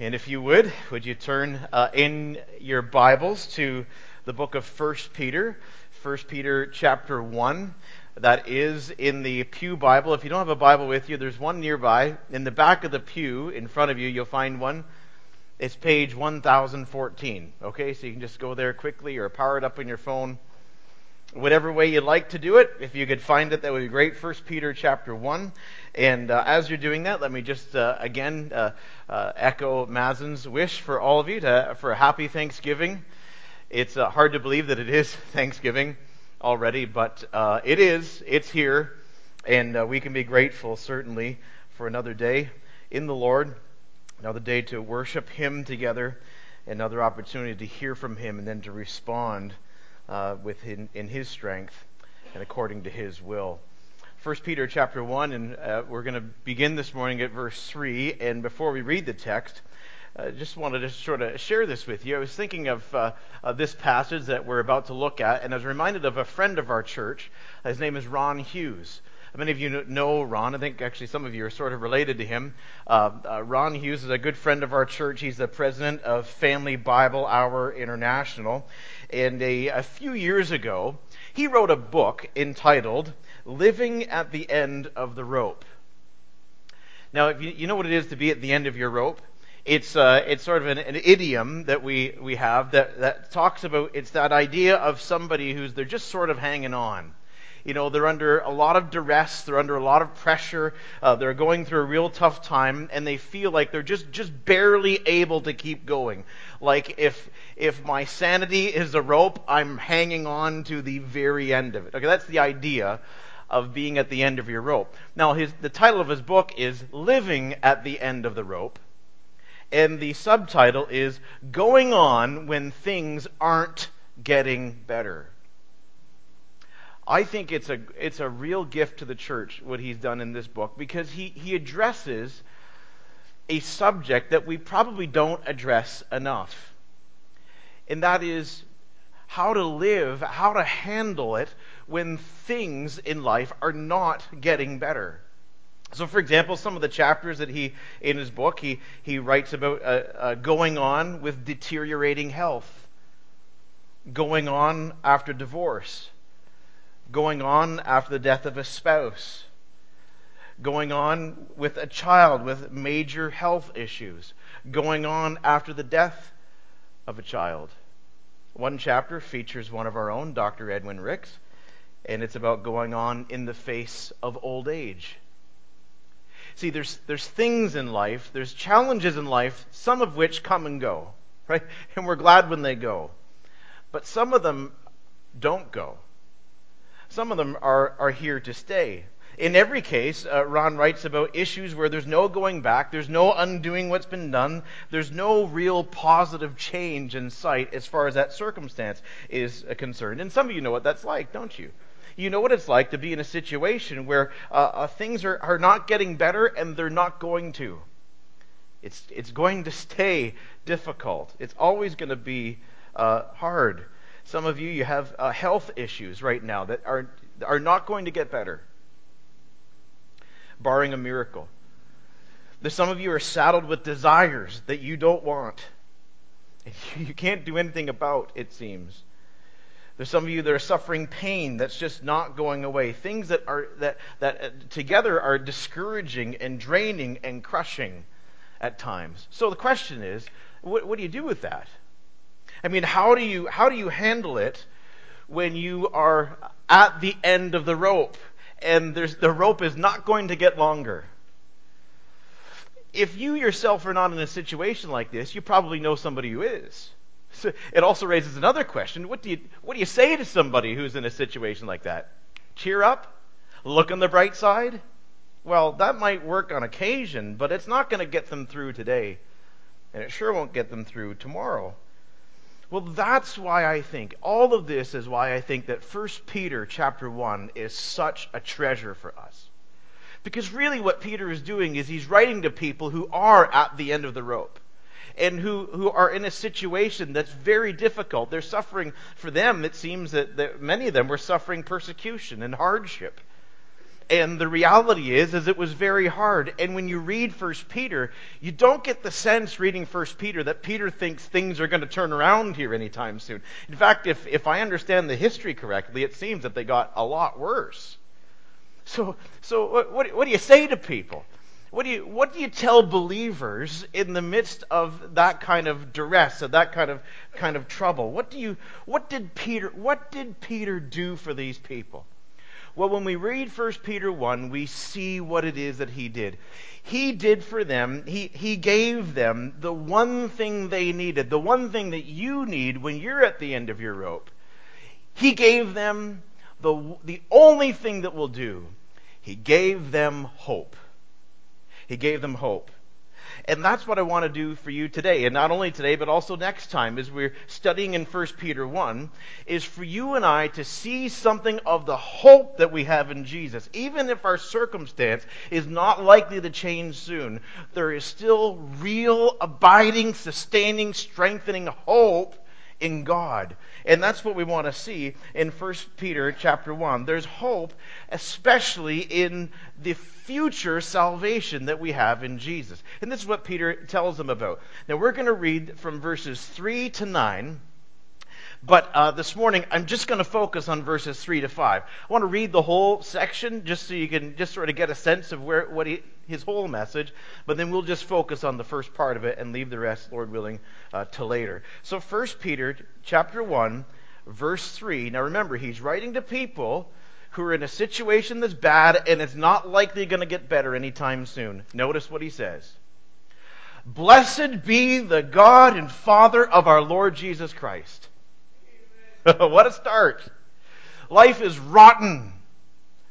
And if you would, would you turn uh, in your Bibles to the book of 1 Peter, 1 Peter chapter 1. That is in the Pew Bible. If you don't have a Bible with you, there's one nearby. In the back of the pew in front of you, you'll find one. It's page 1014. Okay, so you can just go there quickly or power it up on your phone. Whatever way you'd like to do it, if you could find it, that would be great. 1 Peter chapter 1. And uh, as you're doing that, let me just uh, again uh, uh echo Mazen's wish for all of you to, for a happy Thanksgiving. It's uh, hard to believe that it is Thanksgiving already, but uh, it is. It's here, and we can be grateful certainly for another day in the Lord, another day to worship Him together, another opportunity to hear from Him, and then to respond within in His strength and according to His will. 1 Peter chapter 1, and uh, we're going to begin this morning at verse 3. And before we read the text, I uh, just wanted to sort of share this with you. I was thinking of, uh, of this passage that we're about to look at, and I was reminded of a friend of our church. His name is Ron Hughes. Many of you know Ron. I think actually some of you are sort of related to him. Uh, uh, Ron Hughes is a good friend of our church. He's the president of Family Bible Hour International. And a, a few years ago, he wrote a book entitled living at the end of the rope. Now, you, you, know what it is to be at the end of your rope? It's, uh, it's sort of an, an, idiom that we, we have that, that talks about, it's that idea of somebody who's, they're just sort of hanging on. You know, they're under a lot of duress, they're under a lot of pressure, uh, they're going through a real tough time, and they feel like they're just, just barely able to keep going. Like if, if my sanity is a rope, I'm hanging on to the very end of it. Okay, that's the idea of being at the end of your rope. Now, his, the title of his book is Living at the End of the Rope. And the subtitle is Going On When Things Aren't Getting Better. I think it's a, it's a real gift to the church, what he's done in this book, because he, he addresses a subject that we probably don't address enough. And that is how to live, how to handle it when things in life are not getting better. So, for example, some of the chapters that he, in his book, he, he writes about uh, uh, going on with deteriorating health, going on after divorce, going on after the death of a spouse, going on with a child with major health issues, going on after the death of a child. One chapter features one of our own, Dr. Edwin Ricks, and it's about going on in the face of old age. See, there's, there's things in life, there's challenges in life, some of which come and go, right? And we're glad when they go. But some of them don't go. Some of them are, are here to stay. In every case, uh, Ron writes about issues where there's no going back, there's no undoing what's been done, there's no real positive change in sight as far as that circumstance is uh, concerned. And some of you know what that's like, don't you? You know what it's like to be in a situation where uh, uh, things are, are not getting better and they're not going to. It's, it's going to stay difficult. It's always going to be uh, hard. Some of you, you have uh, health issues right now that are, are not going to get better, barring a miracle. There's some of you are saddled with desires that you don't want. You can't do anything about, it seems. There's some of you that are suffering pain that's just not going away. Things that are that that uh, together are discouraging and draining and crushing at times. So the question is, what, what do you do with that? I mean, how do you how do you handle it when you are at the end of the rope and the rope is not going to get longer? If you yourself are not in a situation like this, you probably know somebody who is. So it also raises another question. What do, you, what do you say to somebody who's in a situation like that? Cheer up? Look on the bright side? Well, that might work on occasion, but it's not going to get them through today. And it sure won't get them through tomorrow. Well, that's why I think, all of this is why I think that 1 Peter chapter 1 is such a treasure for us. Because really what Peter is doing is he's writing to people who are at the end of the rope and who, who are in a situation that's very difficult. They're suffering, for them, it seems that, that many of them were suffering persecution and hardship. And the reality is, is it was very hard. And when you read First Peter, you don't get the sense reading First Peter that Peter thinks things are going to turn around here anytime soon. In fact, if, if I understand the history correctly, it seems that they got a lot worse. So, so what, what, what do you say to people? What do you what do you tell believers in the midst of that kind of duress, of that kind of kind of trouble? What do you what did Peter what did Peter do for these people? Well, when we read 1 Peter 1, we see what it is that he did. He did for them, he, he gave them the one thing they needed, the one thing that you need when you're at the end of your rope. He gave them the, the only thing that will do. He gave them hope. He gave them hope. And that's what I want to do for you today. And not only today, but also next time as we're studying in 1 Peter 1, is for you and I to see something of the hope that we have in Jesus. Even if our circumstance is not likely to change soon, there is still real, abiding, sustaining, strengthening hope in God. And that's what we want to see in 1 Peter chapter 1. There's hope, especially in the future salvation that we have in Jesus. And this is what Peter tells them about. Now, we're going to read from verses 3 to 9. But uh, this morning, I'm just going to focus on verses 3 to 5. I want to read the whole section just so you can just sort of get a sense of where what he, his whole message. But then we'll just focus on the first part of it and leave the rest, Lord willing, uh, to later. So 1 Peter chapter 1, verse 3. Now remember, he's writing to people who are in a situation that's bad and it's not likely going to get better anytime soon. Notice what he says. Blessed be the God and Father of our Lord Jesus Christ. what a start. Life is rotten.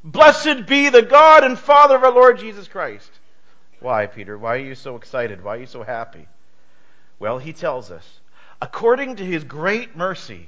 Blessed be the God and Father of our Lord Jesus Christ. Why, Peter? Why are you so excited? Why are you so happy? Well, he tells us, according to his great mercy,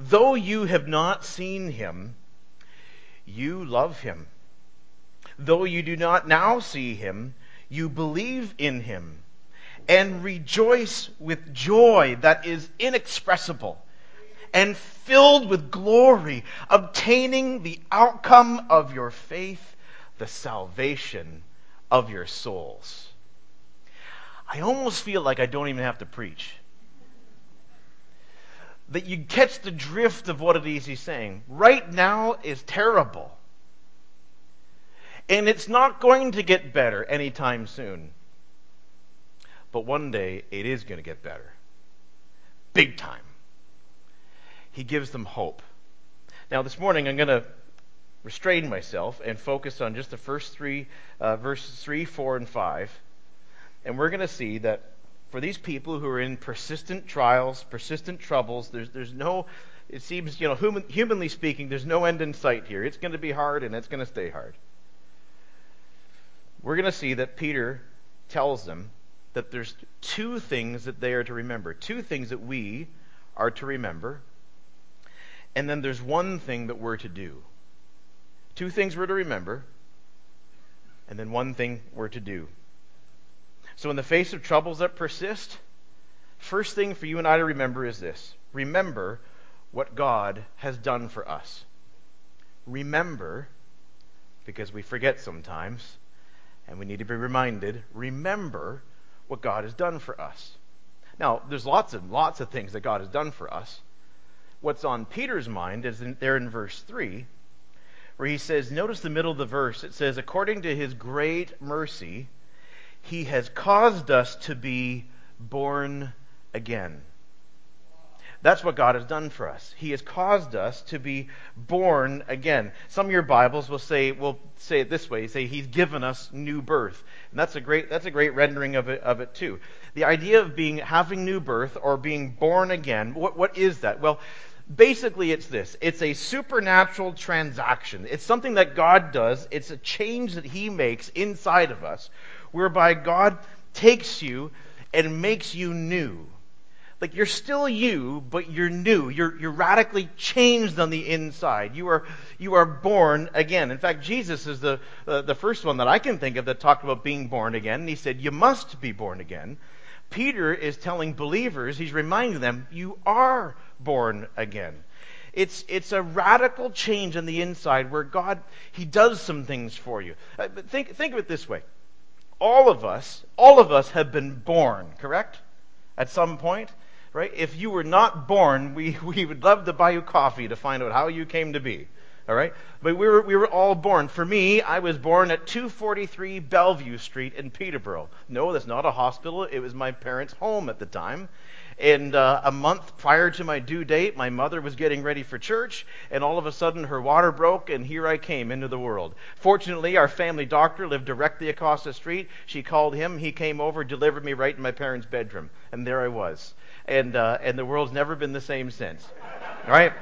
Though you have not seen him, you love him. Though you do not now see him, you believe in him and rejoice with joy that is inexpressible and filled with glory, obtaining the outcome of your faith, the salvation of your souls. I almost feel like I don't even have to preach that you catch the drift of what it is he's saying. Right now is terrible. And it's not going to get better anytime soon. But one day it is going to get better. Big time. He gives them hope. Now, this morning I'm going to restrain myself and focus on just the first three uh, verses 3, 4, and 5. And we're going to see that for these people who are in persistent trials, persistent troubles, there's, there's no, it seems, you know, human, humanly speaking, there's no end in sight here. It's going to be hard and it's going to stay hard. We're going to see that Peter tells them that there's two things that they are to remember, two things that we are to remember, and then there's one thing that we're to do. Two things we're to remember, and then one thing we're to do. So, in the face of troubles that persist, first thing for you and I to remember is this remember what God has done for us. Remember, because we forget sometimes, and we need to be reminded, remember what God has done for us. Now, there's lots and lots of things that God has done for us. What's on Peter's mind is in, there in verse 3 where he says, notice the middle of the verse, it says, according to his great mercy, he has caused us to be born again. That's what God has done for us. He has caused us to be born again. Some of your Bibles will say, will say it this way, say He's given us new birth. And that's a great, that's a great rendering of it, of it too. The idea of being, having new birth or being born again, what, what is that? Well, basically it's this. It's a supernatural transaction. It's something that God does. It's a change that He makes inside of us, whereby God takes you and makes you new. Like you're still you, but you're new. You're, you're radically changed on the inside. You are, you are born again. In fact, Jesus is the, uh, the first one that I can think of that talked about being born again. And he said, you must be born again. Peter is telling believers, he's reminding them, you are born again. It's, it's a radical change on the inside where God, He does some things for you. Uh, think, think of it this way. All of us, all of us have been born, correct? At some point right? If you were not born, we, we would love to buy you coffee to find out how you came to be. All right? But we were, we were all born. For me, I was born at 243 Bellevue Street in Peterborough. No, that's not a hospital. It was my parents' home at the time. And uh, a month prior to my due date, my mother was getting ready for church, and all of a sudden her water broke, and here I came into the world. Fortunately, our family doctor lived directly across the street. She called him. He came over, delivered me right in my parents' bedroom, and there I was and uh, and the world's never been the same since. All right.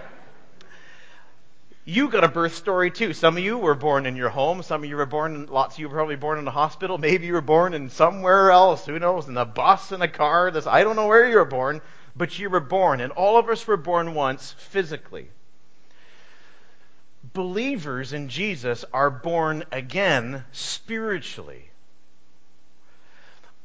You got a birth story too. Some of you were born in your home. Some of you were born. Lots of you were probably born in a hospital. Maybe you were born in somewhere else. Who knows? In a bus, in a car. This I don't know where you were born, but you were born, and all of us were born once physically. Believers in Jesus are born again spiritually.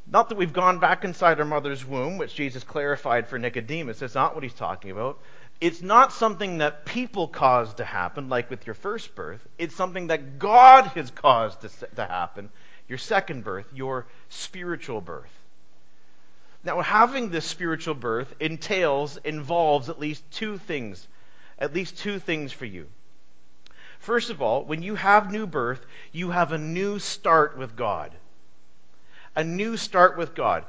Not that we've gone back inside our mother's womb, which Jesus clarified for Nicodemus. That's not what he's talking about. It's not something that people caused to happen, like with your first birth. It's something that God has caused to, to happen, your second birth, your spiritual birth. Now, having this spiritual birth entails, involves at least two things. At least two things for you. First of all, when you have new birth, you have a new start with God a new start with God.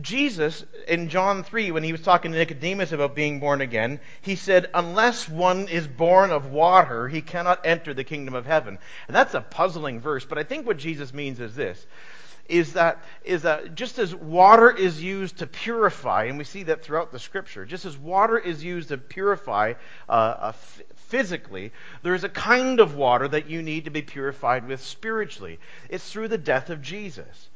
Jesus, in John 3, when he was talking to Nicodemus about being born again, he said, Unless one is born of water, he cannot enter the kingdom of heaven. And that's a puzzling verse, but I think what Jesus means is this is that, is that just as water is used to purify, and we see that throughout the scripture, just as water is used to purify uh, uh, physically, there is a kind of water that you need to be purified with spiritually. It's through the death of Jesus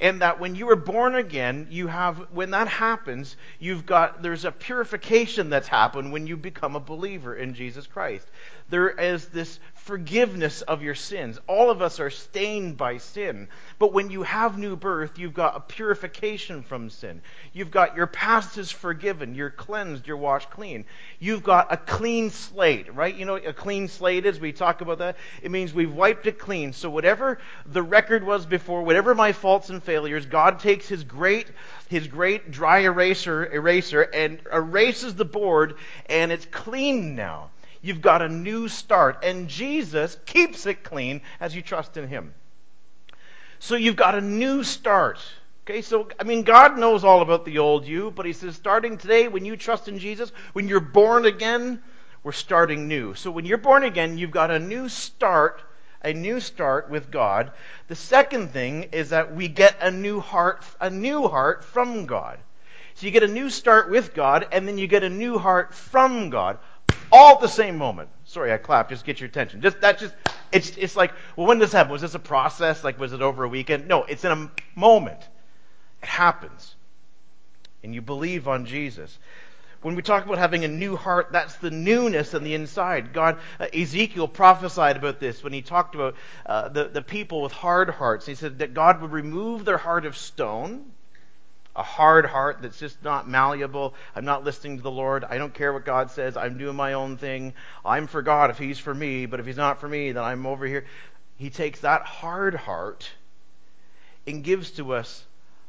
and that when you are born again, you have, when that happens, you've got, there's a purification that's happened when you become a believer in Jesus Christ. There is this forgiveness of your sins. All of us are stained by sin. But when you have new birth, you've got a purification from sin. You've got your past is forgiven. You're cleansed. You're washed clean. You've got a clean slate, right? You know what a clean slate is? We talk about that. It means we've wiped it clean. So whatever the record was before, whatever my faults and failures, God takes his great his great dry eraser eraser and erases the board and it's clean now. You've got a new start. And Jesus keeps it clean as you trust in Him. So you've got a new start. Okay, so, I mean, God knows all about the old you, but He says, starting today, when you trust in Jesus, when you're born again, we're starting new. So when you're born again, you've got a new start, a new start with God. The second thing is that we get a new heart, a new heart from God. So you get a new start with God, and then you get a new heart from God all at the same moment. Sorry, I clapped. Just get your attention. Just that. Just it's it's like, well, when did this happen? Was this a process? Like, was it over a weekend? No, it's in a moment. It happens, and you believe on Jesus. When we talk about having a new heart, that's the newness on the inside. God, uh, Ezekiel prophesied about this when he talked about uh, the, the people with hard hearts. He said that God would remove their heart of stone a hard heart that's just not malleable. I'm not listening to the Lord. I don't care what God says. I'm doing my own thing. I'm for God if He's for me, but if He's not for me, then I'm over here. He takes that hard heart and gives to us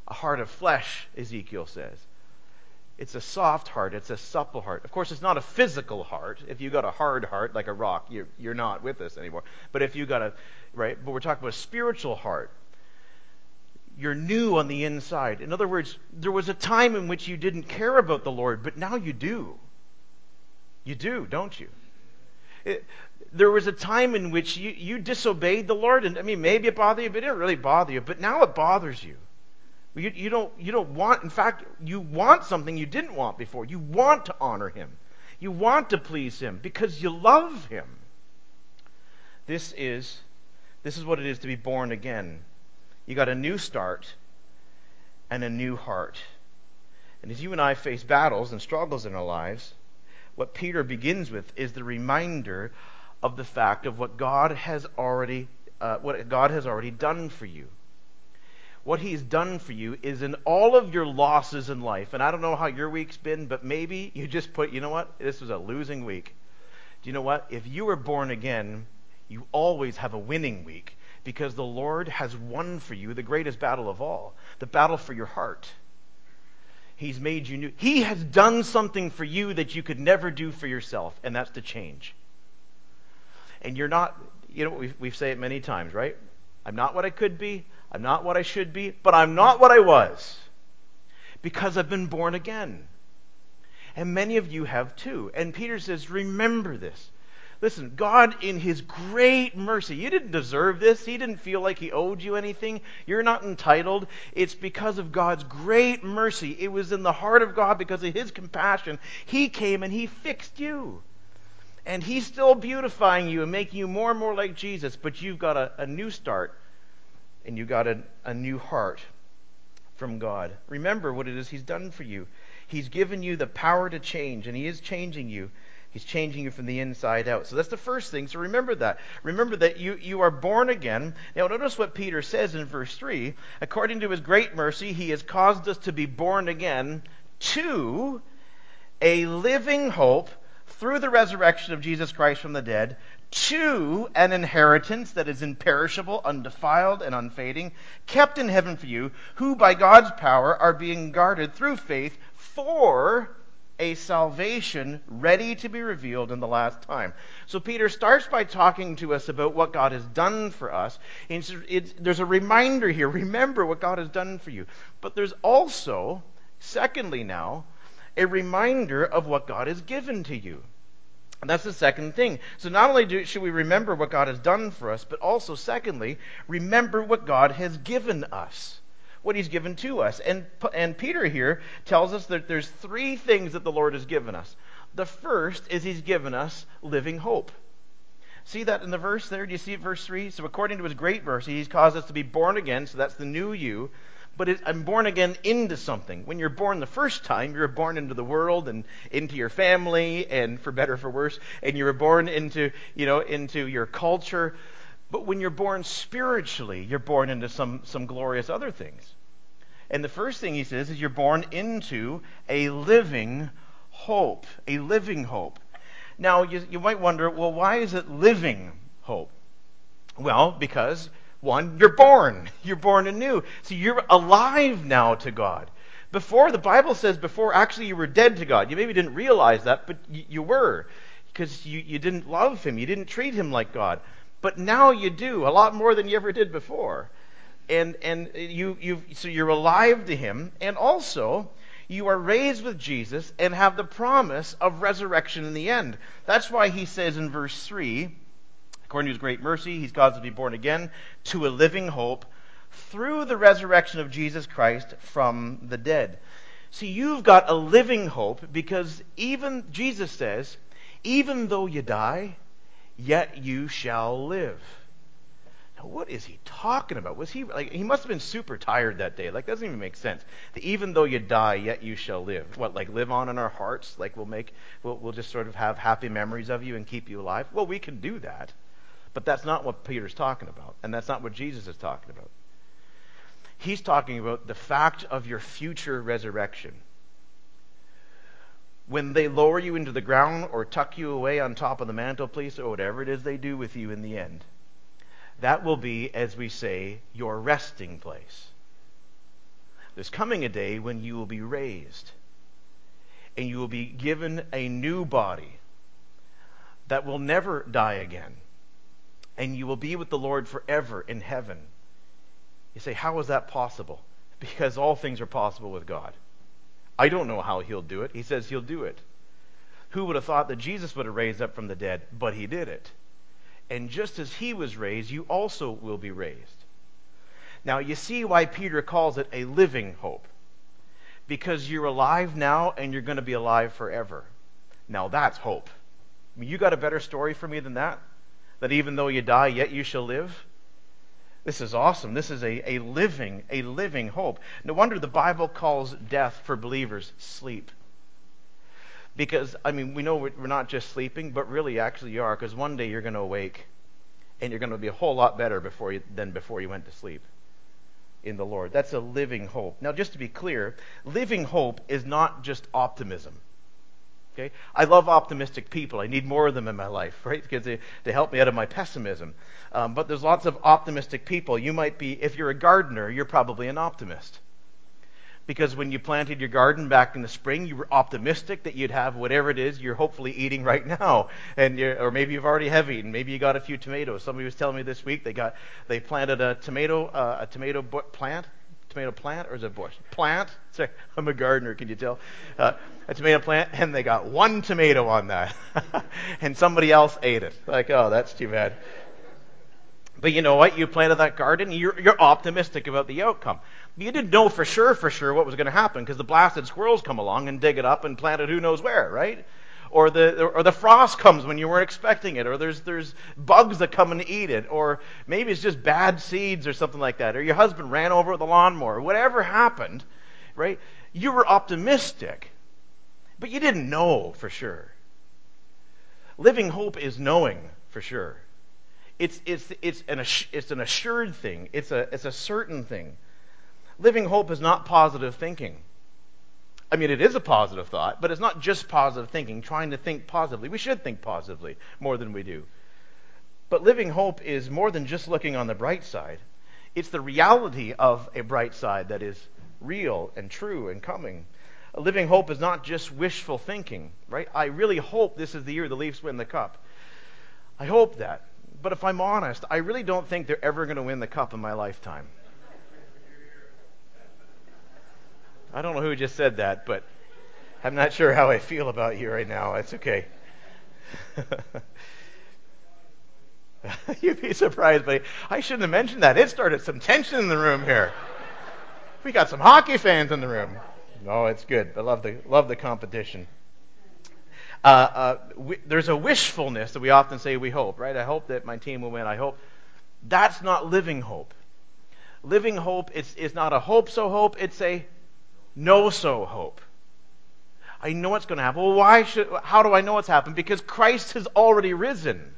a heart of flesh, Ezekiel says. It's a soft heart. It's a supple heart. Of course, it's not a physical heart. If you got a hard heart like a rock, you're, you're not with us anymore. But if you got a, right, but we're talking about a spiritual heart. You're new on the inside. In other words, there was a time in which you didn't care about the Lord, but now you do. You do, don't you? It, there was a time in which you, you disobeyed the Lord, and I mean, maybe it bothered you, but it didn't really bother you. But now it bothers you. You, you, don't, you don't want, in fact, you want something you didn't want before. You want to honor Him. You want to please Him because you love Him. This is, this is what it is to be born again. You got a new start and a new heart. And as you and I face battles and struggles in our lives, what Peter begins with is the reminder of the fact of what God has already, uh, what God has already done for you what he's done for you is in all of your losses in life. And I don't know how your week's been, but maybe you just put, you know what? This was a losing week. Do you know what? If you were born again, you always have a winning week because the Lord has won for you the greatest battle of all the battle for your heart. He's made you new. He has done something for you that you could never do for yourself, and that's to change. And you're not, you know, we we say it many times, right? I'm not what I could be. I'm not what I should be, but I'm not what I was because I've been born again. And many of you have too. And Peter says, Remember this. Listen, God, in His great mercy, you didn't deserve this. He didn't feel like He owed you anything. You're not entitled. It's because of God's great mercy. It was in the heart of God because of His compassion. He came and He fixed you. And He's still beautifying you and making you more and more like Jesus, but you've got a, a new start and you've got a, a new heart from God. Remember what it is He's done for you. He's given you the power to change, and He is changing you. He's changing you from the inside out. So that's the first thing. So remember that. Remember that you, you are born again. Now, notice what Peter says in verse 3. According to his great mercy, he has caused us to be born again to a living hope through the resurrection of Jesus Christ from the dead, to an inheritance that is imperishable, undefiled, and unfading, kept in heaven for you, who by God's power are being guarded through faith for a salvation ready to be revealed in the last time. So Peter starts by talking to us about what God has done for us. It's, it's, there's a reminder here. Remember what God has done for you. But there's also, secondly now, a reminder of what God has given to you. And that's the second thing. So not only do, should we remember what God has done for us, but also, secondly, remember what God has given us. What he's given to us. And, and Peter here tells us that there's three things that the Lord has given us. The first is he's given us living hope. See that in the verse there? Do you see it, verse 3? So according to his great mercy, he's caused us to be born again, so that's the new you, but it, I'm born again into something. When you're born the first time, you're born into the world and into your family, and for better or for worse, and you're born into, you know, into your culture. But when you're born spiritually, you're born into some, some glorious other things. And the first thing he says is you're born into a living hope. A living hope. Now, you, you might wonder, well, why is it living hope? Well, because one, you're born. You're born anew. So you're alive now to God. Before, the Bible says before, actually, you were dead to God. You maybe didn't realize that, but you, you were. Because you, you didn't love Him. You didn't treat Him like God. But now you do, a lot more than you ever did before. And, and you, you, so you're alive to Him. And also, you are raised with Jesus and have the promise of resurrection in the end. That's why He says in verse 3 According to his great mercy, he's caused to be born again to a living hope through the resurrection of Jesus Christ from the dead. See, you've got a living hope because even, Jesus says, even though you die, yet you shall live. Now, what is he talking about? Was he like he must have been super tired that day? Like, doesn't even make sense. The, even though you die, yet you shall live. What, like live on in our hearts? Like we'll make we'll, we'll just sort of have happy memories of you and keep you alive? Well, we can do that. But that's not what Peter's talking about, and that's not what Jesus is talking about. He's talking about the fact of your future resurrection. When they lower you into the ground or tuck you away on top of the mantelpiece or whatever it is they do with you in the end, that will be, as we say, your resting place. There's coming a day when you will be raised. and you will be given a new body that will never die again. And you will be with the Lord forever in heaven. You say, How is that possible? Because all things are possible with God. I don't know how he'll do it. He says he'll do it. Who would have thought that Jesus would have raised up from the dead? But he did it. And just as he was raised, you also will be raised. Now, you see why Peter calls it a living hope. Because you're alive now and you're going to be alive forever. Now, that's hope. I mean, you got a better story for me than that? That even though you die, yet you shall live? This is awesome. This is a, a living, a living hope. No wonder the Bible calls death for believers sleep. Because, I mean, we know we're not just sleeping, but really, actually, you are, because one day you're going to awake and you're going to be a whole lot better before you, than before you went to sleep in the Lord. That's a living hope. Now, just to be clear, living hope is not just optimism. Okay? I love optimistic people. I need more of them in my life, right? Because they, they help me out of my pessimism. Um, but there's lots of optimistic people. You might be, if you're a gardener, you're probably an optimist. Because when you planted your garden back in the spring, you were optimistic that you'd have whatever it is you're hopefully eating right now, and or maybe you've already have eaten. Maybe you got a few tomatoes. Somebody was telling me this week they got they planted a tomato uh, a tomato plant tomato plant or is it bush? Plant. Sorry, I'm a gardener. Can you tell? Uh, a tomato plant, and they got one tomato on that, and somebody else ate it. Like, oh, that's too bad. But you know what? You planted that garden. You're, you're optimistic about the outcome. You didn't know for sure, for sure, what was going to happen because the blasted squirrels come along and dig it up and plant it who knows where, right? Or the or the frost comes when you weren't expecting it, or there's there's bugs that come and eat it, or maybe it's just bad seeds or something like that, or your husband ran over with a lawnmower. Whatever happened, right? You were optimistic, but you didn't know for sure. Living hope is knowing for sure. It's it's it's an it's an assured thing. It's a it's a certain thing. Living hope is not positive thinking. I mean, it is a positive thought, but it's not just positive thinking, trying to think positively. We should think positively more than we do. But living hope is more than just looking on the bright side, it's the reality of a bright side that is real and true and coming. A living hope is not just wishful thinking, right? I really hope this is the year the Leafs win the cup. I hope that. But if I'm honest, I really don't think they're ever going to win the cup in my lifetime. I don't know who just said that, but I'm not sure how I feel about you right now. It's okay. You'd be surprised, but I shouldn't have mentioned that. It started some tension in the room here. We got some hockey fans in the room. No, it's good. I love the love the competition. Uh, uh, we, there's a wishfulness that we often say we hope, right? I hope that my team will win. I hope. That's not living hope. Living hope is, is not a hope so hope, it's a know so hope. I know what's going to happen. Well, why should, how do I know what's happened? Because Christ has already risen.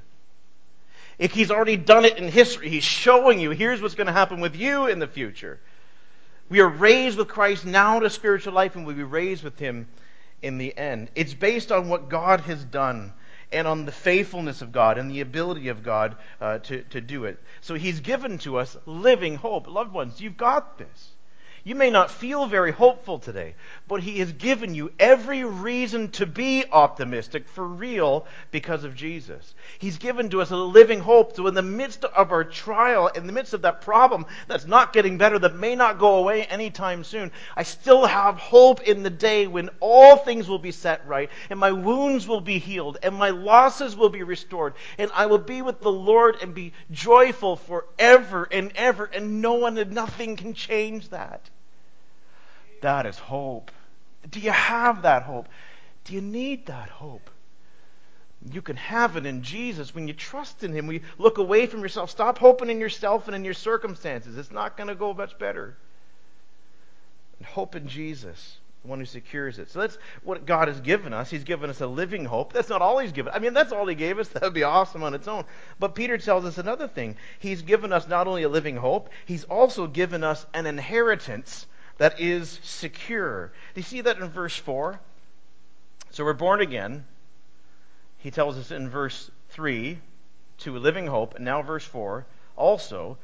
If he's already done it in history, he's showing you here's what's going to happen with you in the future. We are raised with Christ now to spiritual life, and we'll be raised with him in the end. It's based on what God has done and on the faithfulness of God and the ability of God uh, to, to do it. So he's given to us living hope. Loved ones, you've got this. You may not feel very hopeful today, but He has given you every reason to be optimistic for real because of Jesus. He's given to us a living hope. So, in the midst of our trial, in the midst of that problem that's not getting better, that may not go away anytime soon, I still have hope in the day when all things will be set right, and my wounds will be healed, and my losses will be restored, and I will be with the Lord and be joyful forever and ever, and no one and nothing can change that. That is hope. Do you have that hope? Do you need that hope? You can have it in Jesus when you trust in Him. We look away from yourself. Stop hoping in yourself and in your circumstances. It's not going to go much better. And hope in Jesus, the one who secures it. So that's what God has given us. He's given us a living hope. That's not all He's given. I mean, that's all He gave us. That would be awesome on its own. But Peter tells us another thing. He's given us not only a living hope, He's also given us an inheritance that is secure. Do you see that in verse 4? So we're born again. He tells us in verse 3 to a living hope, and now verse 4 also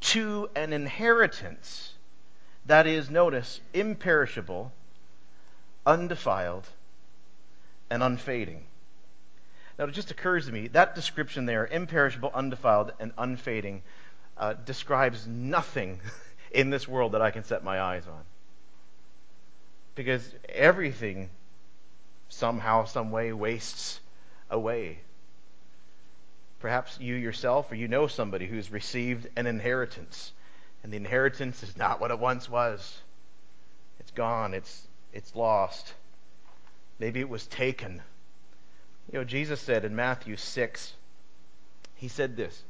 to an inheritance that is, notice, imperishable, undefiled, and unfading. Now, it just occurs to me that description there, imperishable, undefiled, and unfading, uh, describes nothing in this world that I can set my eyes on. Because everything somehow, some way wastes away. Perhaps you yourself or you know somebody who's received an inheritance, and the inheritance is not what it once was. It's gone, it's, it's lost. Maybe it was taken. You know, Jesus said in Matthew 6, He said this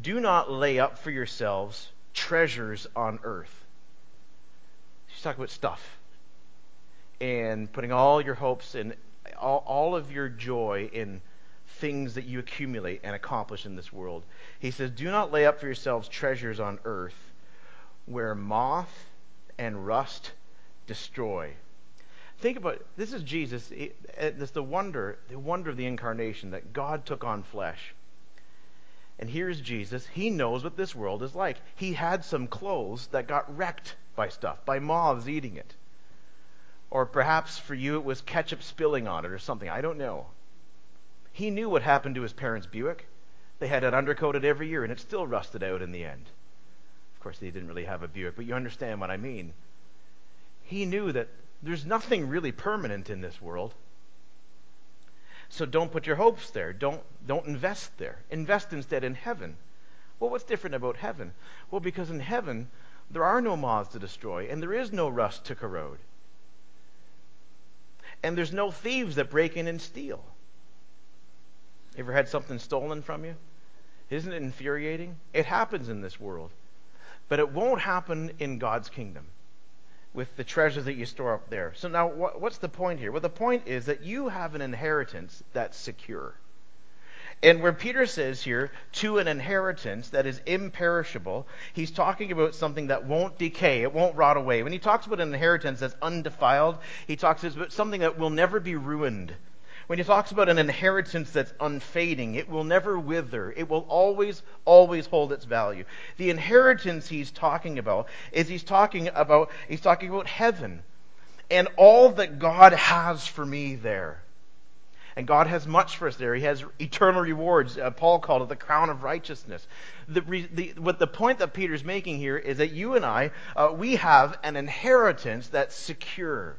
Do not lay up for yourselves treasures on earth. She's talking about stuff. And putting all your hopes and all, all of your joy in things that you accumulate and accomplish in this world. He says, Do not lay up for yourselves treasures on earth where moth and rust destroy. Think about it. This is Jesus. This the wonder, the wonder of the incarnation that God took on flesh. And here's Jesus. He knows what this world is like. He had some clothes that got wrecked by stuff, by moths eating it. Or perhaps for you it was ketchup spilling on it or something. I don't know. He knew what happened to his parents' Buick. They had it undercoated every year and it still rusted out in the end. Of course, they didn't really have a Buick, but you understand what I mean. He knew that there's nothing really permanent in this world. So don't put your hopes there. Don't, don't invest there. Invest instead in heaven. Well, what's different about heaven? Well, because in heaven, there are no moths to destroy, and there is no rust to corrode. And there's no thieves that break in and steal. Ever had something stolen from you? Isn't it infuriating? It happens in this world. But it won't happen in God's kingdom with the treasures that you store up there. So now, what, what's the point here? Well, the point is that you have an inheritance that's secure. And where Peter says here, to an inheritance that is imperishable, he's talking about something that won't decay, it won't rot away. When he talks about an inheritance that's undefiled, he talks about something that will never be ruined. When he talks about an inheritance that's unfading, it will never wither. It will always, always hold its value. The inheritance he's talking about is he's talking about, he's talking about heaven and all that God has for me there. And God has much for us there. He has eternal rewards. Uh, Paul called it the crown of righteousness. The, the, what the point that Peter's making here is that you and I, uh, we have an inheritance that's secure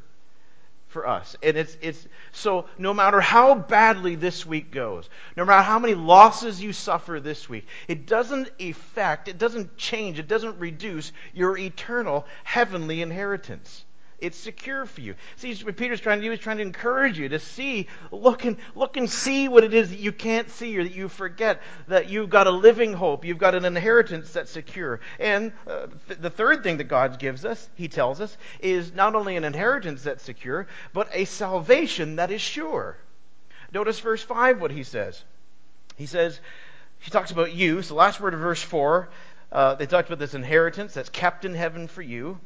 for us. And it's, it's, so no matter how badly this week goes, no matter how many losses you suffer this week, it doesn't affect, it doesn't change, it doesn't reduce your eternal heavenly inheritance. It's secure for you. See, what Peter's trying to do is trying to encourage you to see, look and, look and see what it is that you can't see or that you forget, that you've got a living hope, you've got an inheritance that's secure. And uh, th- the third thing that God gives us, he tells us, is not only an inheritance that's secure, but a salvation that is sure. Notice verse 5 what he says. He says, he talks about you. So, last word of verse 4, uh, they talked about this inheritance that's kept in heaven for you.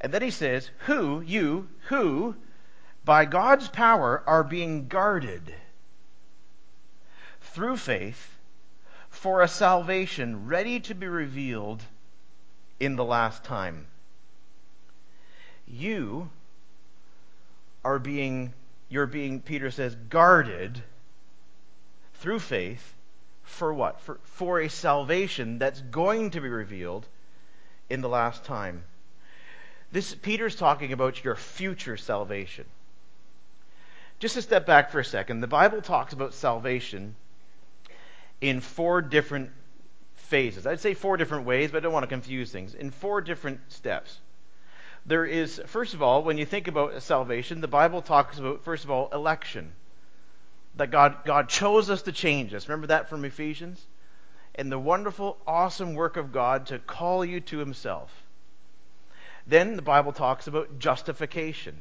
And then he says, Who, you, who, by God's power are being guarded through faith for a salvation ready to be revealed in the last time. You are being, you're being, Peter says, guarded through faith for what? For, for a salvation that's going to be revealed in the last time. This Peter's talking about your future salvation. Just to step back for a second, the Bible talks about salvation in four different phases. I'd say four different ways, but I don't want to confuse things. In four different steps. There is, first of all, when you think about salvation, the Bible talks about, first of all, election. That God, God chose us to change us. Remember that from Ephesians? And the wonderful, awesome work of God to call you to Himself. Then the Bible talks about justification.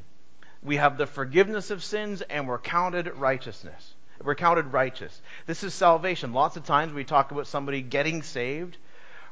We have the forgiveness of sins and we're counted righteousness. We're counted righteous. This is salvation. Lots of times we talk about somebody getting saved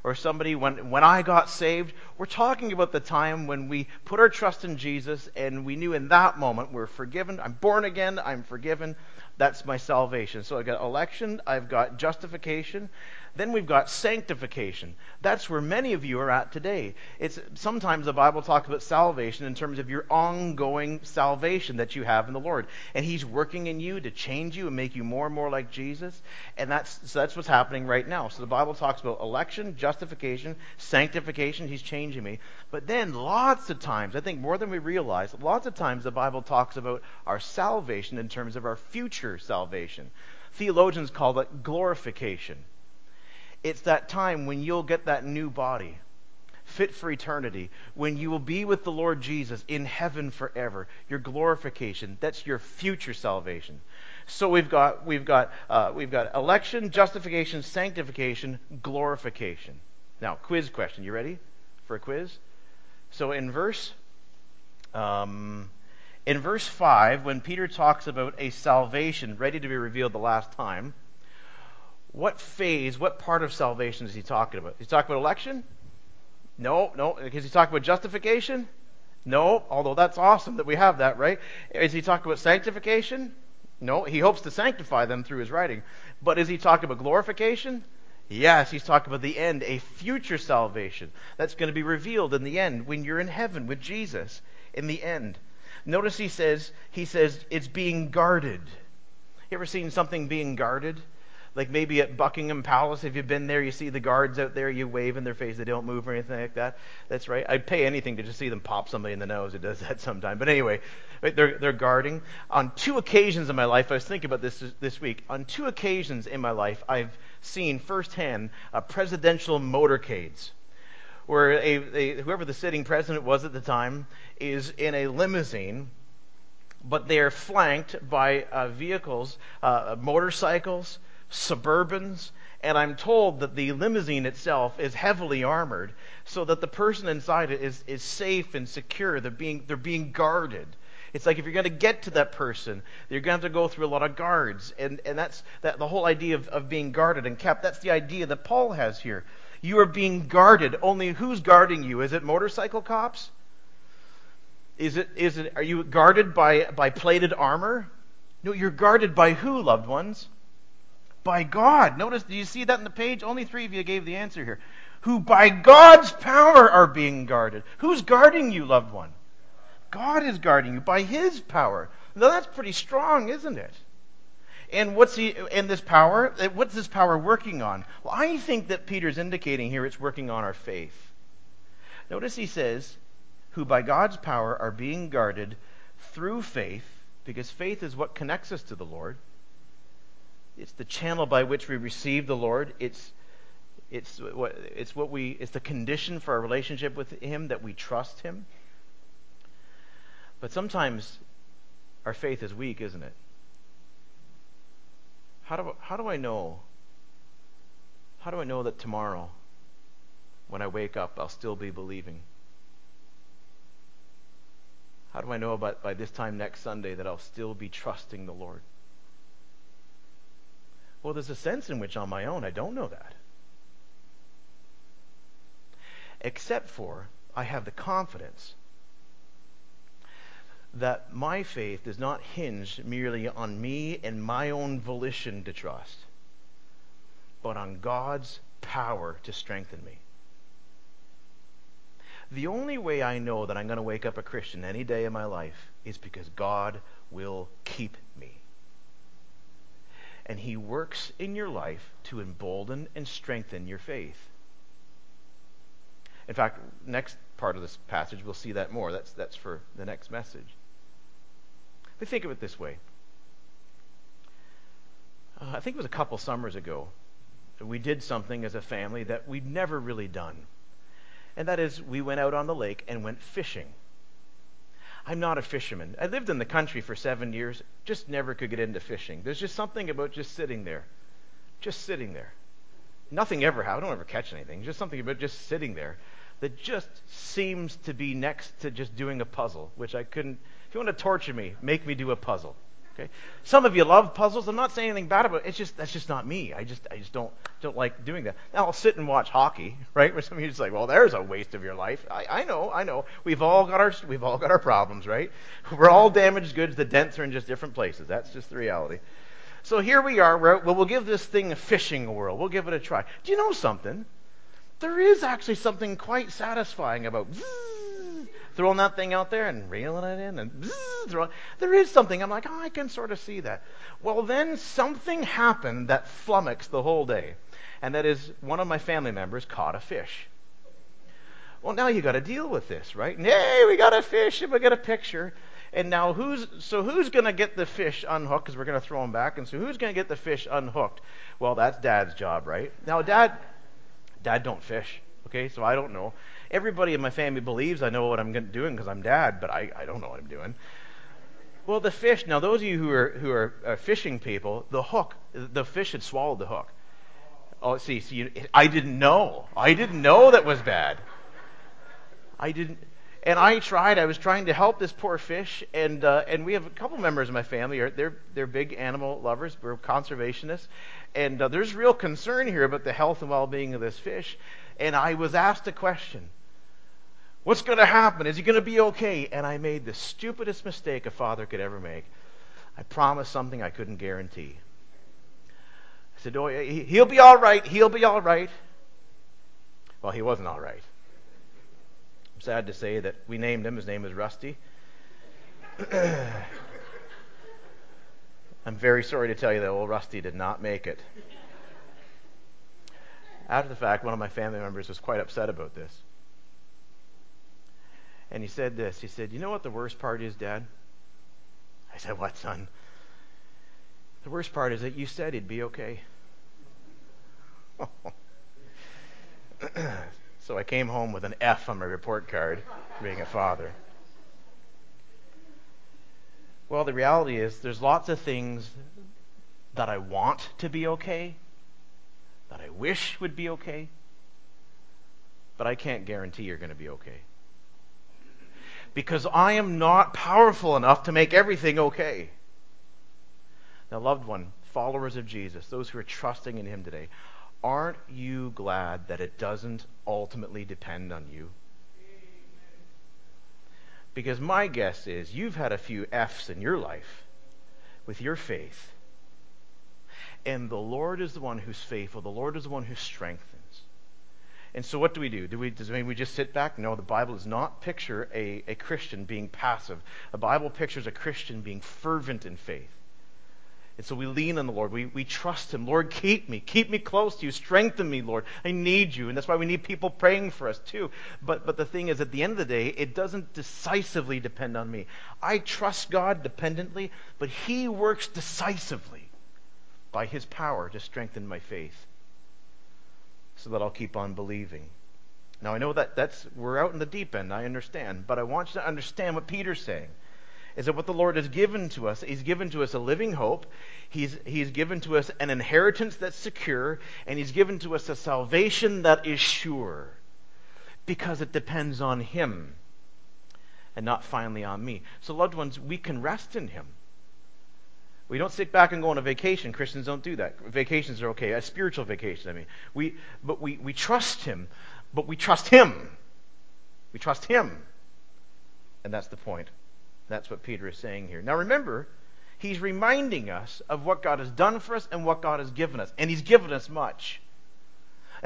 or somebody when when I got saved, we're talking about the time when we put our trust in Jesus and we knew in that moment we're forgiven. I'm born again, I'm forgiven. That's my salvation. So I've got election, I've got justification, Then we've got sanctification. That's where many of you are at today. It's sometimes the Bible talks about salvation in terms of your ongoing salvation that you have in the Lord. And he's working in you to change you and make you more and more like Jesus. And that's so that's what's happening right now. So the Bible talks about election, justification, sanctification, he's changing me. But then lots of times, I think more than we realize, lots of times the Bible talks about our salvation in terms of our future salvation. Theologians call it glorification. It's that time when you'll get that new body, fit for eternity, when you will be with the Lord Jesus in heaven forever. Your glorification, that's your future salvation. So we've got we've got uh, we've got election, justification, sanctification, glorification. Now, quiz question. You ready for a quiz? So in verse um, in verse five, when Peter talks about a salvation ready to be revealed the last time what phase, what part of salvation is he talking about? He's talking about election? No, no. Is he talking about justification? No, although that's awesome that we have that, right? Is he talking about sanctification? No, he hopes to sanctify them through his writing. But is he talking about glorification? Yes, he's talking about the end, a future salvation that's going to be revealed in the end when you're in heaven with Jesus in the end. Notice he says he says it's being guarded. You ever seen something being guarded? Like maybe at Buckingham Palace, if you've been there, you see the guards out there, you wave in their face, they don't move or anything like that. That's right. I'd pay anything to just see them pop somebody in the nose. It does that sometime. But anyway, they're, they're guarding. On two occasions in my life, I was thinking about this this week. On two occasions in my life, I've seen firsthand uh, presidential motorcades where a, a, whoever the sitting president was at the time is in a limousine, but they are flanked by uh, vehicles, uh, motorcycles, Suburbans, and I'm told that the limousine itself is heavily armored so that the person inside it is, is safe and secure. They're being, they're being guarded. It's like if you're going to get to that person, you're going to have to go through a lot of guards. And, and that's that, the whole idea of, of being guarded and kept. That's the idea that Paul has here. You are being guarded. Only who's guarding you? Is it motorcycle cops? Is it, is it, are you guarded by, by plated armor? No, you're guarded by who, loved ones? By God. Notice, do you see that in the page? Only three of you gave the answer here. Who by God's power are being guarded. Who's guarding you, loved one? God is guarding you by His power. Now that's pretty strong, isn't it? And what's he and this power? Eh, what's this power working on? Well, I think that Peter's indicating here it's working on our faith. Notice he says, who by God's power are being guarded through faith, because faith is what connects us to the Lord. It's the channel by which we receive the Lord. It's it's what it's what we it's the condition for our relationship with Him that we trust Him. But sometimes our faith is weak, isn't it? How do how do I know? How do I know that tomorrow, when I wake up, I'll still be believing? How do I know about by this time next Sunday that I'll still be trusting the Lord? Well, there's a sense in which on my own I don't know that. Except for I have the confidence that my faith does not hinge merely on me and my own volition to trust, but on God's power to strengthen me. The only way I know that I'm going to wake up a Christian any day in my life is because God will keep me and He works in your life to embolden and strengthen your faith. In fact, next part of this passage, we'll see that more. That's, that's for the next message. But think of it this way. Uh, I think it was a couple summers ago. We did something as a family that we'd never really done. And that is, we went out on the lake and went fishing. I'm not a fisherman. I lived in the country for seven years, just never could get into fishing. There's just something about just sitting there. Just sitting there. Nothing ever happened. I don't ever catch anything. Just something about just sitting there that just seems to be next to just doing a puzzle, which I couldn't. If you want to torture me, make me do a puzzle. Okay? Some of you love puzzles. I'm not saying anything bad about it. It's just that's just not me. I just I just don't don't like doing that. Now I'll sit and watch hockey, right? Where some of you just like, well, there's a waste of your life. I, I know, I know. We've all got our we've all got our problems, right? We're all damaged goods. The dents are in just different places. That's just the reality. So here we are. Well, we'll give this thing a fishing whirl. We'll give it a try. Do you know something? There is actually something quite satisfying about zzz, throwing that thing out there and reeling it in and zzz, throwing. There is something. I'm like, oh, I can sort of see that. Well, then something happened that flummoxed the whole day, and that is one of my family members caught a fish. Well, now you got to deal with this, right? Hey, we got a fish and we got a picture. And now who's so who's going to get the fish unhooked because we're going to throw them back? And so who's going to get the fish unhooked? Well, that's Dad's job, right? Now, Dad, Dad don't fish. Okay, so I don't know. Everybody in my family believes I know what I'm doing because I'm Dad, but I, I don't know what I'm doing. Well, the fish. Now, those of you who are who are uh, fishing people, the hook, the fish had swallowed the hook. Oh, see, see, I didn't know. I didn't know that was bad. I didn't. And I tried. I was trying to help this poor fish, and uh, and we have a couple members of my family. Are they're they're big animal lovers. We're conservationists, and uh, there's real concern here about the health and well-being of this fish. And I was asked a question: What's going to happen? Is he going to be okay? And I made the stupidest mistake a father could ever make. I promised something I couldn't guarantee. I said, "Oh, he'll be all right. He'll be all right." Well, he wasn't all right. I'm sad to say that we named him. His name is Rusty. I'm very sorry to tell you that old Rusty did not make it. After the fact, one of my family members was quite upset about this. And he said this. He said, You know what the worst part is, Dad? I said, What, son? The worst part is that you said he'd be okay. So I came home with an F on my report card being a father. Well, the reality is there's lots of things that I want to be okay, that I wish would be okay, but I can't guarantee you're going to be okay. Because I am not powerful enough to make everything okay. Now, loved one, followers of Jesus, those who are trusting in Him today, aren't you glad that it doesn't ultimately depend on you? Because my guess is you've had a few F's in your life with your faith. And the Lord is the one who's faithful. The Lord is the one who strengthens. And so what do we do? Do we, does it mean we just sit back? No, the Bible does not picture a, a Christian being passive. The Bible pictures a Christian being fervent in faith. And so we lean on the Lord. We, we trust Him. Lord, keep me. Keep me close to you. Strengthen me, Lord. I need you. And that's why we need people praying for us, too. But, but the thing is, at the end of the day, it doesn't decisively depend on me. I trust God dependently, but He works decisively by His power to strengthen my faith so that I'll keep on believing. Now, I know that that's, we're out in the deep end, I understand, but I want you to understand what Peter's saying is that what the Lord has given to us, He's given to us a living hope. He's, he's given to us an inheritance that's secure, and He's given to us a salvation that is sure because it depends on Him and not finally on me. So, loved ones, we can rest in Him. We don't sit back and go on a vacation. Christians don't do that. Vacations are okay. A spiritual vacation, I mean. We, but we, we trust Him, but we trust Him. We trust Him. And that's the point. That's what Peter is saying here. Now remember, he's reminding us of what God has done for us and what God has given us. And he's given us much.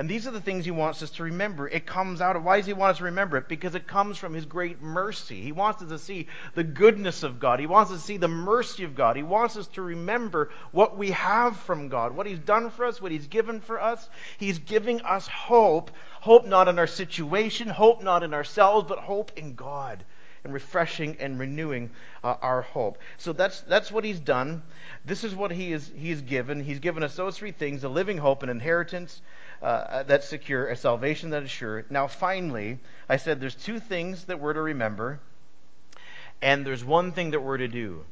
And these are the things he wants us to remember. It comes out of why does he want us to remember it? Because it comes from his great mercy. He wants us to see the goodness of God. He wants us to see the mercy of God. He wants us to remember what we have from God, what he's done for us, what he's given for us. He's giving us hope. Hope not in our situation, hope not in ourselves, but hope in God and refreshing and renewing uh, our hope. So that's that's what he's done. This is what he is he's given. He's given us those three things: a living hope, an inheritance uh, that's secure, a salvation that is sure. Now, finally, I said there's two things that we're to remember, and there's one thing that we're to do.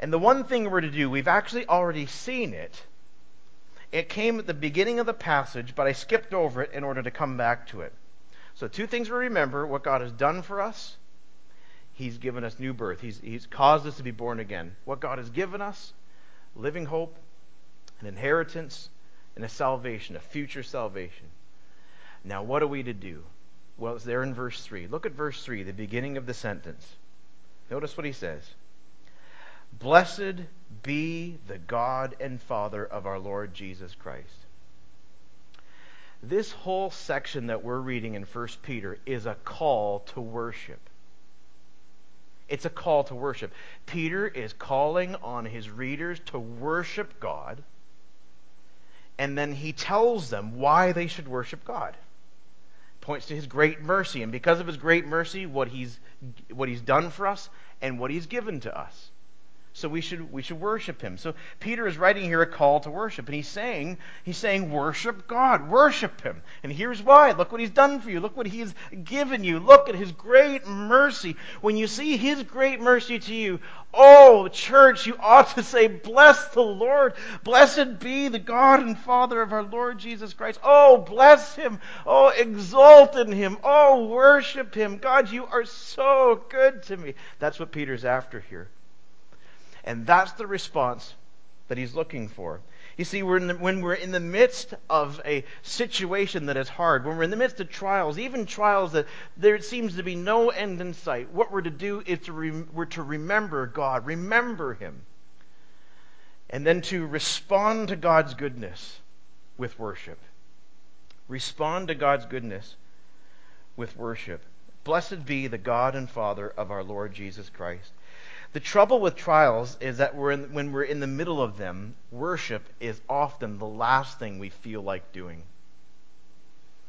And the one thing we're to do, we've actually already seen it. It came at the beginning of the passage, but I skipped over it in order to come back to it. So, two things we remember what God has done for us He's given us new birth. He's, he's caused us to be born again. What God has given us living hope, an inheritance, and a salvation, a future salvation. Now, what are we to do? Well, it's there in verse 3. Look at verse 3, the beginning of the sentence. Notice what he says. Blessed be the God and Father of our Lord Jesus Christ. This whole section that we're reading in 1 Peter is a call to worship. It's a call to worship. Peter is calling on his readers to worship God, and then he tells them why they should worship God. Points to his great mercy, and because of his great mercy, what he's what he's done for us and what he's given to us. So we should we should worship him. So Peter is writing here a call to worship, and he's saying he's saying worship God, worship him. And here's why. Look what he's done for you. Look what he's given you. Look at his great mercy. When you see his great mercy to you, oh church, you ought to say, "Bless the Lord. Blessed be the God and Father of our Lord Jesus Christ." Oh, bless him. Oh, exalt in him. Oh, worship him. God, you are so good to me. That's what Peter's after here. And that's the response that he's looking for. You see, we're the, when we're in the midst of a situation that is hard, when we're in the midst of trials, even trials that there seems to be no end in sight, what we're to do is to re, we're to remember God, remember Him, and then to respond to God's goodness with worship. Respond to God's goodness with worship. Blessed be the God and Father of our Lord Jesus Christ the trouble with trials is that we're in, when we're in the middle of them, worship is often the last thing we feel like doing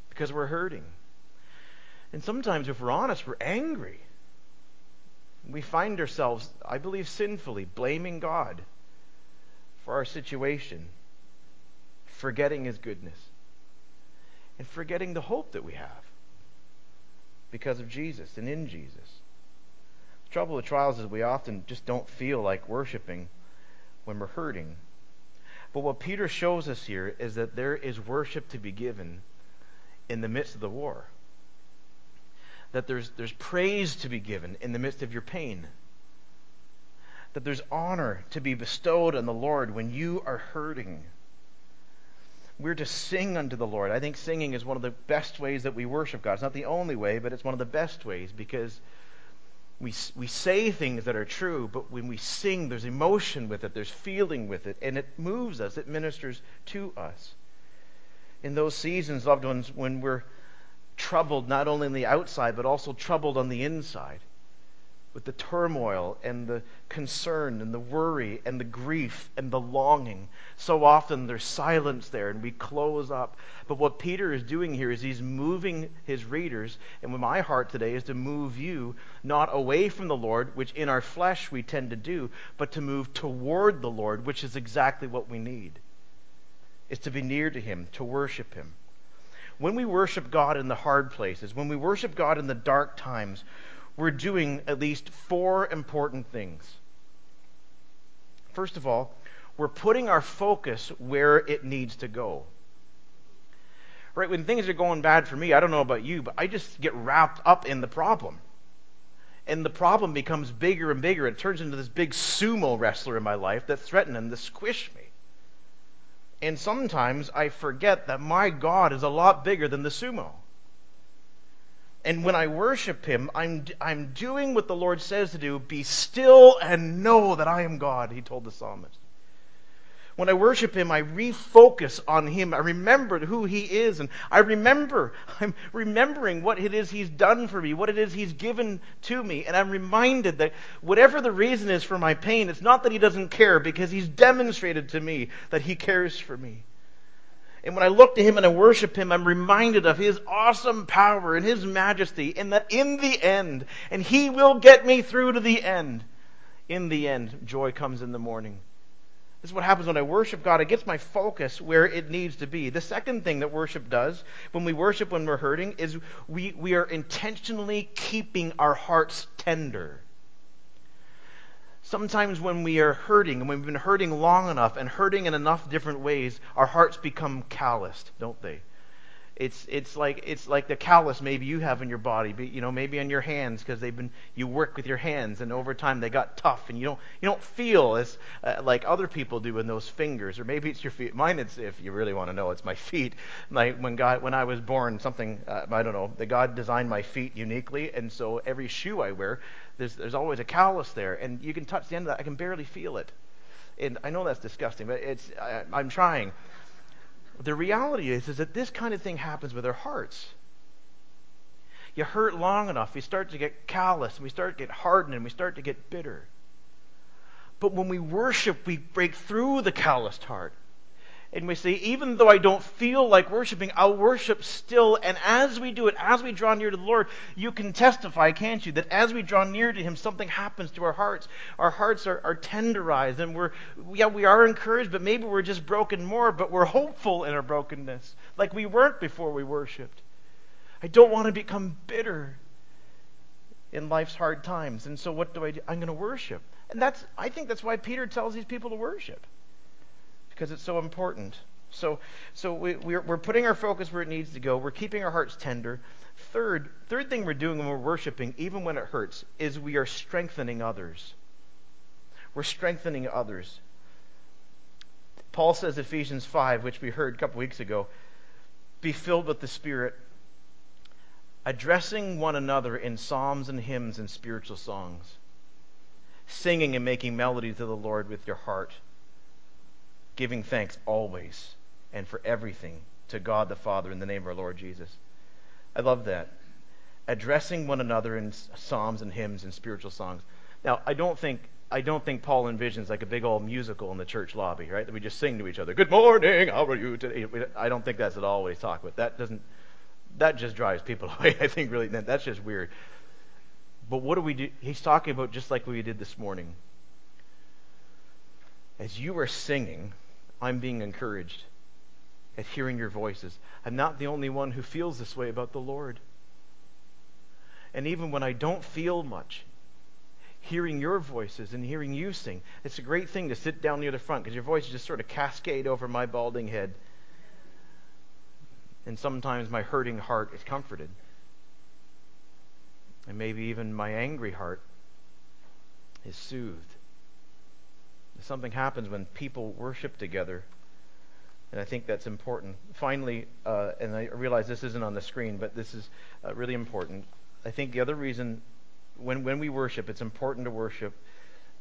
because we're hurting. And sometimes, if we're honest, we're angry. We find ourselves, I believe, sinfully blaming God for our situation, forgetting His goodness, and forgetting the hope that we have because of Jesus and in Jesus. The trouble with trials is we often just don't feel like worshiping when we're hurting. But what Peter shows us here is that there is worship to be given in the midst of the war. That there's, there's praise to be given in the midst of your pain. That there's honor to be bestowed on the Lord when you are hurting. We're to sing unto the Lord. I think singing is one of the best ways that we worship God. It's not the only way, but it's one of the best ways because we, we say things that are true, but when we sing, there's emotion with it, there's feeling with it, and it moves us, it ministers to us. In those seasons, loved ones, when we're troubled not only on the outside, but also troubled on the inside, with the turmoil and the concern and the worry and the grief and the longing. So often there's silence there and we close up. But what Peter is doing here is he's moving his readers, and with my heart today is to move you not away from the Lord, which in our flesh we tend to do, but to move toward the Lord, which is exactly what we need. Is to be near to him, to worship him. When we worship God in the hard places, when we worship God in the dark times, we're doing at least four important things. First of all, we're putting our focus where it needs to go. Right? When things are going bad for me, I don't know about you, but I just get wrapped up in the problem. And the problem becomes bigger and bigger. It turns into this big sumo wrestler in my life that's threatening to squish me. And sometimes I forget that my God is a lot bigger than the sumo. And when I worship Him, I'm, I'm doing what the Lord says to do be still and know that I am God, He told the psalmist. When I worship Him, I refocus on Him. I remember who He is, and I remember, I'm remembering what it is He's done for me, what it is He's given to me, and I'm reminded that whatever the reason is for my pain, it's not that He doesn't care, because He's demonstrated to me that He cares for me. And when I look to him and I worship him, I'm reminded of his awesome power and his majesty, and that in the end, and he will get me through to the end, in the end, joy comes in the morning. This is what happens when I worship God. It gets my focus where it needs to be. The second thing that worship does, when we worship when we're hurting, is we, we are intentionally keeping our hearts tender. Sometimes when we are hurting, and we've been hurting long enough and hurting in enough different ways, our hearts become calloused, don't they? It's it's like it's like the callus maybe you have in your body, but, you know, maybe on your hands because they've been you work with your hands and over time they got tough and you don't you don't feel as uh, like other people do in those fingers or maybe it's your feet. Mine it's if you really want to know, it's my feet. My when God when I was born, something uh, I don't know, that God designed my feet uniquely, and so every shoe I wear there's, there's always a callus there, and you can touch the end of that. I can barely feel it. And I know that's disgusting, but it's, I, I'm trying. The reality is, is that this kind of thing happens with our hearts. You hurt long enough, we start to get callous, and we start to get hardened, and we start to get bitter. But when we worship, we break through the calloused heart and we say, even though I don't feel like worshiping, I'll worship still. And as we do it, as we draw near to the Lord, you can testify, can't you, that as we draw near to Him, something happens to our hearts. Our hearts are, are tenderized, and we're, yeah, we are encouraged, but maybe we're just broken more, but we're hopeful in our brokenness, like we weren't before we worshiped. I don't want to become bitter in life's hard times. And so what do I do? I'm going to worship. And that's, I think that's why Peter tells these people to worship because it's so important. So, so we, we're, we're putting our focus where it needs to go. We're keeping our hearts tender. Third, third thing we're doing when we're worshiping, even when it hurts, is we are strengthening others. We're strengthening others. Paul says Ephesians 5, which we heard a couple weeks ago, be filled with the Spirit, addressing one another in psalms and hymns and spiritual songs, singing and making melody to the Lord with your heart giving thanks always and for everything to God the Father in the name of our Lord Jesus. I love that. Addressing one another in psalms and hymns and spiritual songs. Now, I don't think I don't think Paul envisions like a big old musical in the church lobby, right? That we just sing to each other. Good morning, how are you today? I don't think that's at all what he's talking about. That doesn't that just drives people away. I think really that's just weird. But what do we do? He's talking about just like we did this morning. As you are singing, I'm being encouraged at hearing your voices. I'm not the only one who feels this way about the Lord. And even when I don't feel much, hearing your voices and hearing you sing, it's a great thing to sit down near the front because your voices just sort of cascade over my balding head. And sometimes my hurting heart is comforted. And maybe even my angry heart is soothed. Something happens when people worship together. And I think that's important. Finally, uh, and I realize this isn't on the screen, but this is uh, really important. I think the other reason, when, when we worship, it's important to worship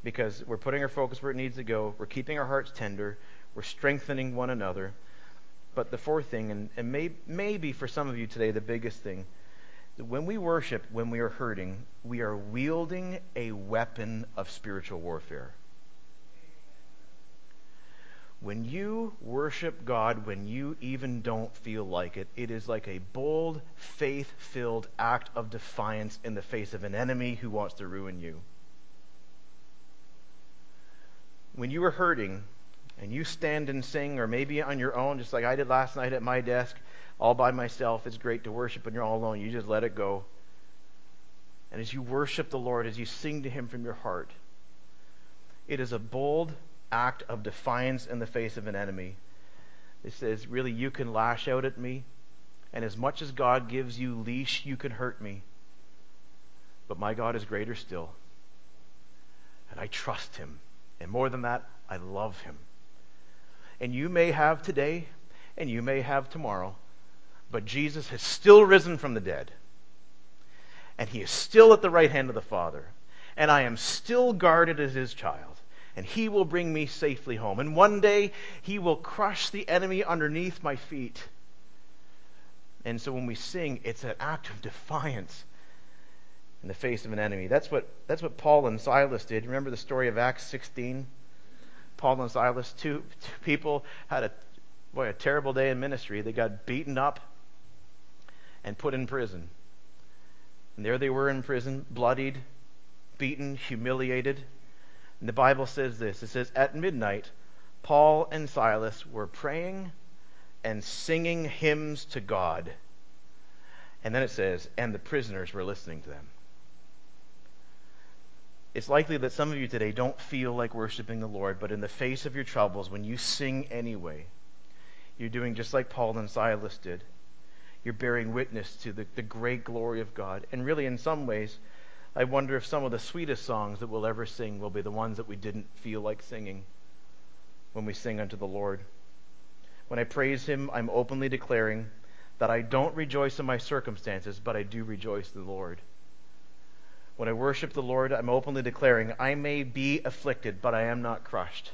because we're putting our focus where it needs to go. We're keeping our hearts tender. We're strengthening one another. But the fourth thing, and, and may, maybe for some of you today, the biggest thing, when we worship, when we are hurting, we are wielding a weapon of spiritual warfare. When you worship God when you even don't feel like it, it is like a bold, faith filled act of defiance in the face of an enemy who wants to ruin you. When you are hurting and you stand and sing, or maybe on your own, just like I did last night at my desk, all by myself, it's great to worship when you're all alone. You just let it go. And as you worship the Lord, as you sing to Him from your heart, it is a bold, act of defiance in the face of an enemy. It says, really, you can lash out at me, and as much as God gives you leash, you can hurt me. But my God is greater still. And I trust him. And more than that, I love him. And you may have today, and you may have tomorrow, but Jesus has still risen from the dead. And he is still at the right hand of the Father. And I am still guarded as his child and he will bring me safely home. And one day he will crush the enemy underneath my feet. And so when we sing, it's an act of defiance in the face of an enemy. That's what, that's what Paul and Silas did. Remember the story of Acts 16? Paul and Silas, two, two people had a boy a terrible day in ministry. They got beaten up and put in prison. And there they were in prison, bloodied, beaten, humiliated. And the Bible says this it says, At midnight, Paul and Silas were praying and singing hymns to God. And then it says, and the prisoners were listening to them. It's likely that some of you today don't feel like worshiping the Lord, but in the face of your troubles, when you sing anyway, you're doing just like Paul and Silas did. You're bearing witness to the, the great glory of God. And really, in some ways, I wonder if some of the sweetest songs that we'll ever sing will be the ones that we didn't feel like singing when we sing unto the Lord. When I praise Him, I'm openly declaring that I don't rejoice in my circumstances, but I do rejoice in the Lord. When I worship the Lord, I'm openly declaring, I may be afflicted, but I am not crushed.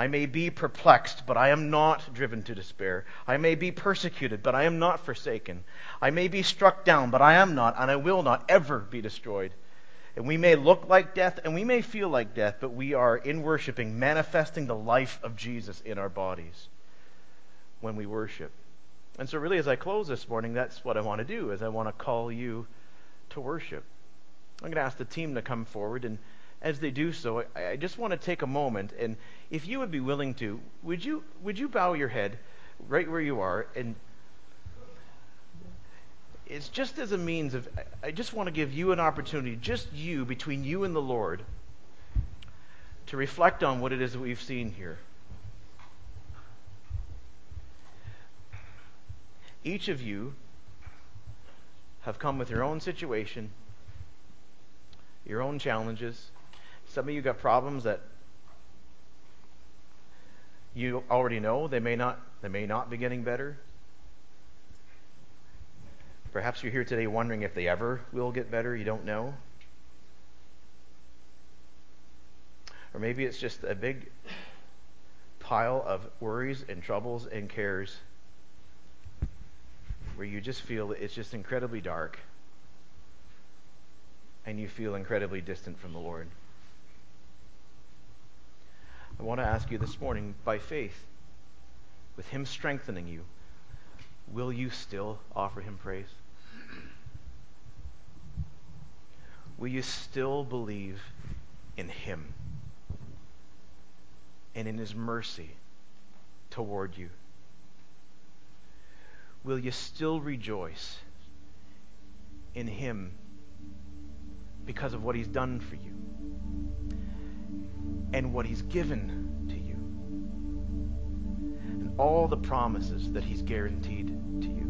I may be perplexed, but I am not driven to despair. I may be persecuted, but I am not forsaken. I may be struck down, but I am not, and I will not ever be destroyed. And we may look like death, and we may feel like death, but we are, in worshiping, manifesting the life of Jesus in our bodies when we worship. And so, really, as I close this morning, that's what I want to do, is I want to call you to worship. I'm going to ask the team to come forward, and as they do so, I, I just want to take a moment, and if you would be willing to, would you would you bow your head right where you are, and it's just as a means of, I just want to give you an opportunity, just you, between you and the Lord, to reflect on what it is that we've seen here. Each of you have come with your own situation, your own challenges. Some of you got problems that you already know. They may not they may not be getting better. Perhaps you're here today wondering if they ever will get better. You don't know. Or maybe it's just a big pile of worries and troubles and cares where you just feel it's just incredibly dark and you feel incredibly distant from the Lord. I want to ask you this morning, by faith, with Him strengthening you, will you still offer Him praise? Will you still believe in Him and in His mercy toward you? will you still rejoice in Him because of what He's done for you and what He's given to you and all the promises that He's guaranteed to you?